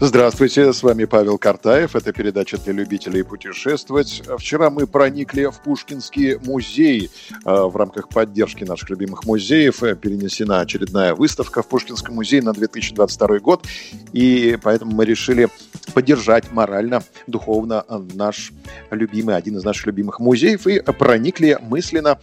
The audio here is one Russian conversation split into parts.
Здравствуйте, с вами Павел Картаев. Это передача для любителей путешествовать. Вчера мы проникли в Пушкинский музей. Э, в рамках поддержки наших любимых музеев э, перенесена очередная выставка в Пушкинском музее на 2022 год. И поэтому мы решили поддержать морально, духовно наш любимый, один из наших любимых музеев. И проникли мысленно,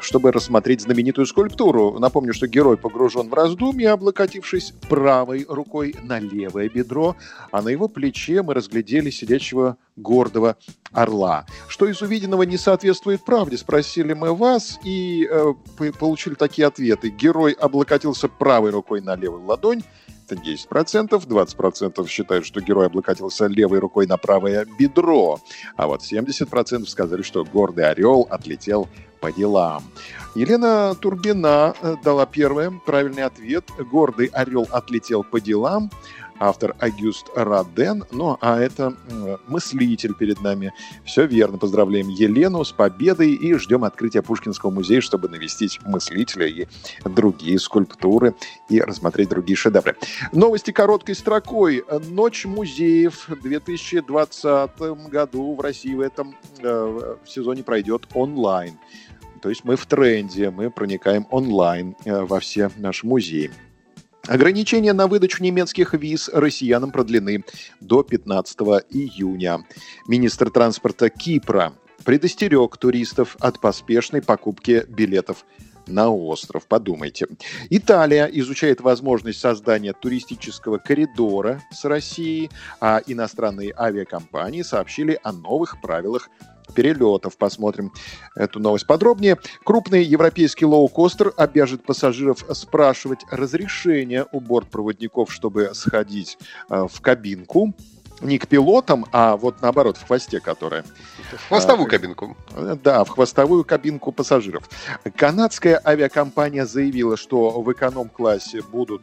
чтобы рассмотреть знаменитую скульптуру. Напомню, что герой погружен в раздумье, облокотившись правой рукой на левое бедро, а на его плече мы разглядели сидящего гордого орла. Что из увиденного не соответствует правде, спросили мы вас и э, получили такие ответы. Герой облокотился правой рукой на левую ладонь, это 10%, 20% считают, что герой облокотился левой рукой на правое бедро, а вот 70% сказали, что гордый орел отлетел по делам. Елена Турбина э, дала первый правильный ответ. Гордый орел отлетел по делам автор Агюст Раден. Ну, а это мыслитель перед нами. Все верно. Поздравляем Елену с победой и ждем открытия Пушкинского музея, чтобы навестить мыслителя и другие скульптуры и рассмотреть другие шедевры. Новости короткой строкой. Ночь музеев в 2020 году в России в этом э, сезоне пройдет онлайн. То есть мы в тренде, мы проникаем онлайн э, во все наши музеи. Ограничения на выдачу немецких виз россиянам продлены до 15 июня. Министр транспорта Кипра предостерег туристов от поспешной покупки билетов на остров. Подумайте. Италия изучает возможность создания туристического коридора с Россией, а иностранные авиакомпании сообщили о новых правилах перелетов. Посмотрим эту новость подробнее. Крупный европейский лоукостер обяжет пассажиров спрашивать разрешение у бортпроводников, чтобы сходить э, в кабинку не к пилотам, а вот наоборот, в хвосте, которая. В хвостовую кабинку. Да, в хвостовую кабинку пассажиров. Канадская авиакомпания заявила, что в эконом-классе будут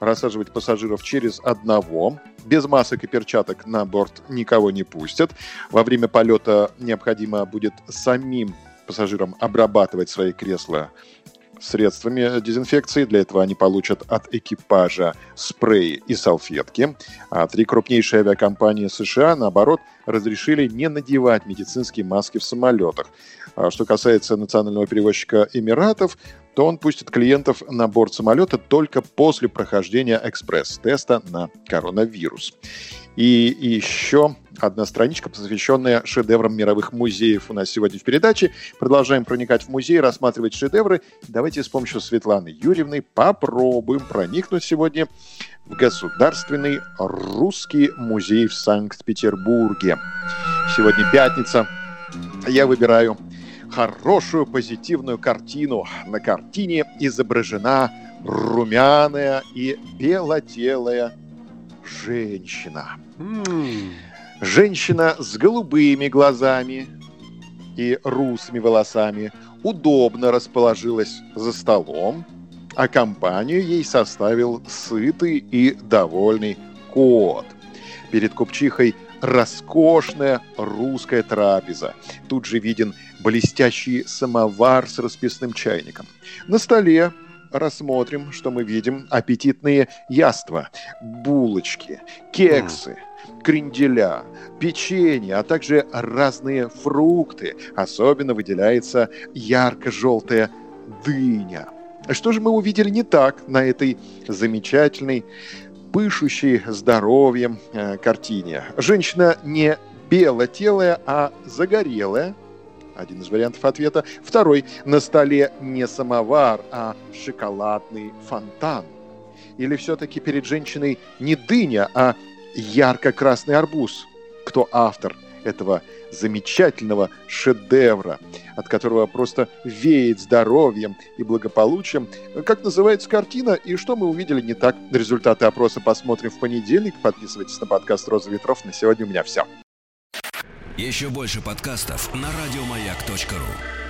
рассаживать пассажиров через одного. Без масок и перчаток на борт никого не пустят. Во время полета необходимо будет самим пассажирам обрабатывать свои кресла средствами дезинфекции. Для этого они получат от экипажа спреи и салфетки. А три крупнейшие авиакомпании США, наоборот, разрешили не надевать медицинские маски в самолетах. А что касается национального перевозчика Эмиратов, то он пустит клиентов на борт самолета только после прохождения экспресс-теста на коронавирус. И еще одна страничка, посвященная шедеврам мировых музеев у нас сегодня в передаче. Продолжаем проникать в музей, рассматривать шедевры. Давайте с помощью Светланы Юрьевны попробуем проникнуть сегодня в Государственный русский музей в Санкт-Петербурге. Сегодня пятница. Я выбираю хорошую позитивную картину. На картине изображена румяная и белотелая женщина. Женщина с голубыми глазами и русыми волосами удобно расположилась за столом, а компанию ей составил сытый и довольный кот. Перед купчихой роскошная русская трапеза. Тут же виден блестящий самовар с расписным чайником. На столе рассмотрим, что мы видим. Аппетитные яства, булочки, кексы, кренделя, печенье, а также разные фрукты. Особенно выделяется ярко-желтая дыня. Что же мы увидели не так на этой замечательной пышущей здоровьем э, картине. Женщина не белотелая, а загорелая. Один из вариантов ответа. Второй. На столе не самовар, а шоколадный фонтан. Или все-таки перед женщиной не дыня, а ярко-красный арбуз? Кто автор этого замечательного шедевра, от которого просто веет здоровьем и благополучием. Как называется картина и что мы увидели не так? Результаты опроса посмотрим в понедельник. Подписывайтесь на подкаст «Роза ветров». На сегодня у меня все. Еще больше подкастов на радиомаяк.ру